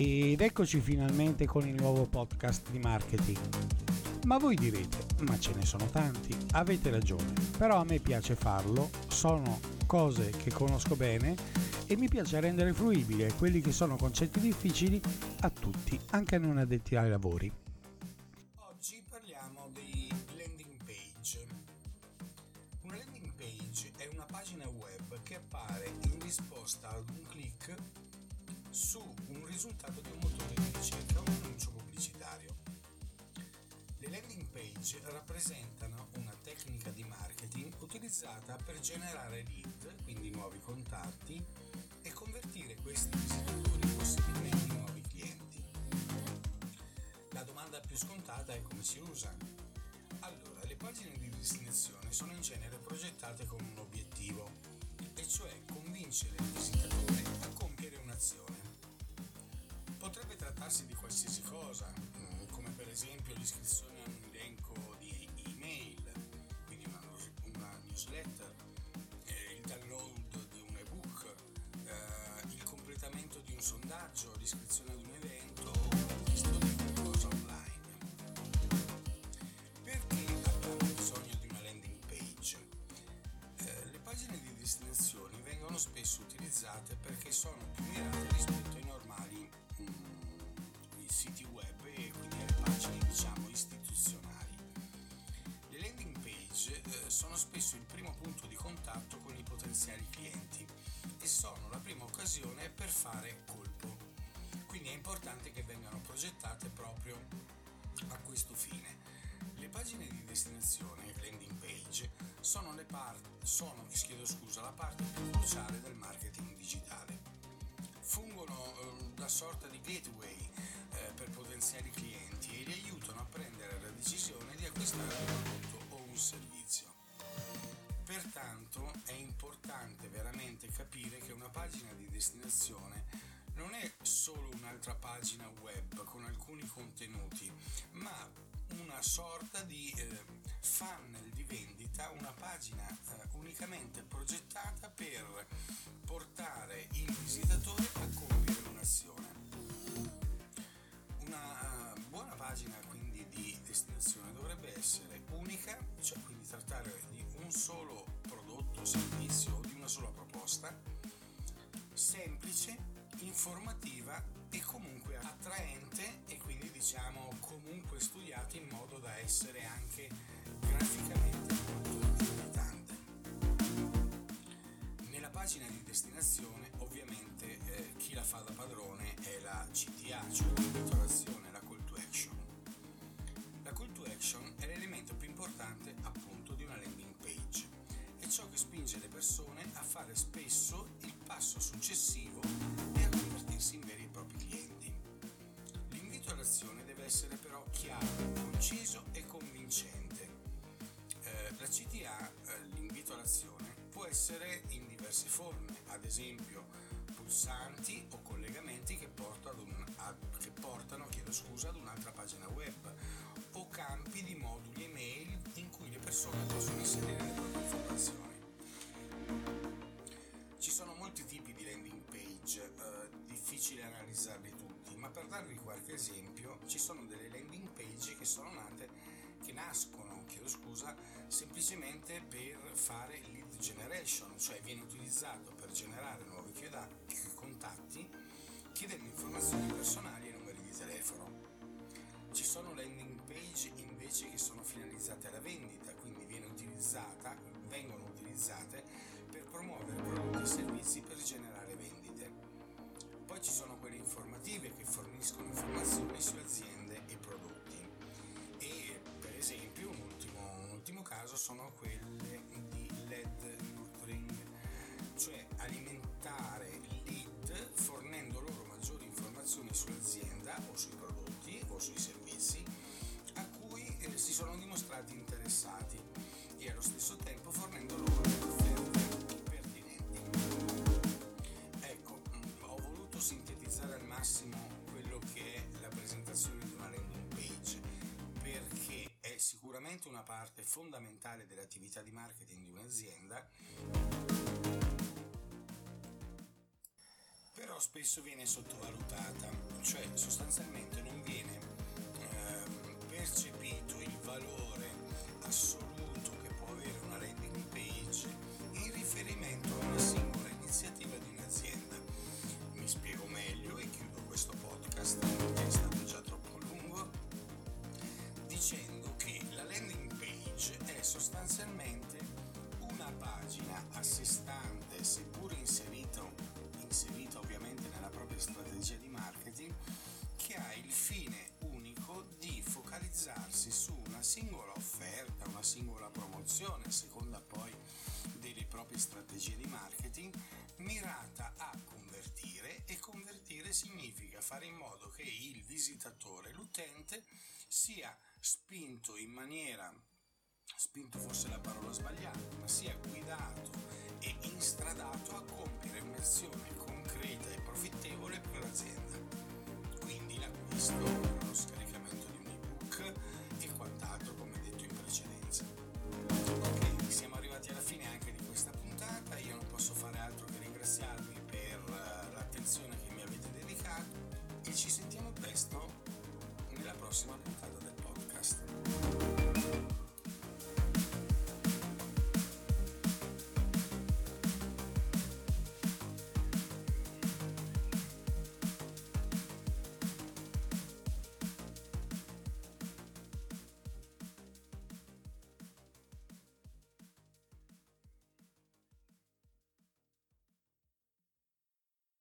ed eccoci finalmente con il nuovo podcast di marketing. Ma voi direte, ma ce ne sono tanti, avete ragione, però a me piace farlo, sono cose che conosco bene e mi piace rendere fruibile quelli che sono concetti difficili a tutti, anche a non addetti ai lavori. Oggi parliamo di landing page. Una landing page è una pagina web che appare in risposta ad un clic su un risultato di un motore di ricerca o un annuncio pubblicitario. Le landing page rappresentano una tecnica di marketing utilizzata per generare lead, quindi nuovi contatti, e convertire questi visitatori possibilmente in nuovi clienti. La domanda più scontata è come si usa. Allora, le pagine di destinazione sono in genere progettate con un obiettivo, e cioè convincere il visitatore a compiere Trattarsi di qualsiasi cosa, mm, come per esempio l'iscrizione a un elenco di email, quindi una, una newsletter, eh, il download di un ebook, eh, il completamento di un sondaggio, l'iscrizione ad un evento o l'acquisto di qualcosa online. Perché abbiamo bisogno di una landing page? Eh, le pagine di destinazioni vengono spesso utilizzate perché sono più mirate rispetto ai page eh, sono spesso il primo punto di contatto con i potenziali clienti e sono la prima occasione per fare colpo. Quindi è importante che vengano progettate proprio a questo fine. Le pagine di destinazione, landing page, sono, le par- sono scusa, la parte più cruciale del marketing digitale. Fungono eh, da sorta di gateway eh, per potenziali clienti e li aiutano a prendere la decisione di acquistare importante veramente capire che una pagina di destinazione non è solo un'altra pagina web con alcuni contenuti, ma una sorta di eh, funnel di vendita, una pagina eh, unicamente progettata per portare il visitatore informativa e comunque attraente e quindi diciamo comunque studiata in modo da essere anche graficamente molto invitante. Nella pagina di destinazione ovviamente eh, chi la fa da padrone è la CTA, cioè l'invito la call to action. La call to action è l'elemento forme, ad esempio pulsanti o collegamenti che, portano un, a, che portano scusa, ad un'altra pagina web o campi di moduli email in cui le persone possono inserire le proprie informazioni. Ci sono molti tipi di landing page, eh, difficile analizzarli tutti, ma per darvi qualche esempio, ci sono delle landing page che sono nate, che nascono, chiedo scusa, semplicemente per fare generation, cioè viene utilizzato per generare nuovi contatti chiedendo informazioni personali e numeri di telefono. Ci sono landing page invece che sono finalizzate alla vendita, quindi utilizzata, vengono utilizzate per promuovere prodotti e servizi per generare sicuramente una parte fondamentale dell'attività di marketing di un'azienda. Spesso viene sottovalutata, cioè sostanzialmente strategia di marketing mirata a convertire e convertire significa fare in modo che il visitatore, l'utente, sia spinto in maniera, spinto forse la parola sbagliata, ma sia guidato e instradato a compiere un'azione concreta e profittevole per l'azienda. Quindi l'acquisto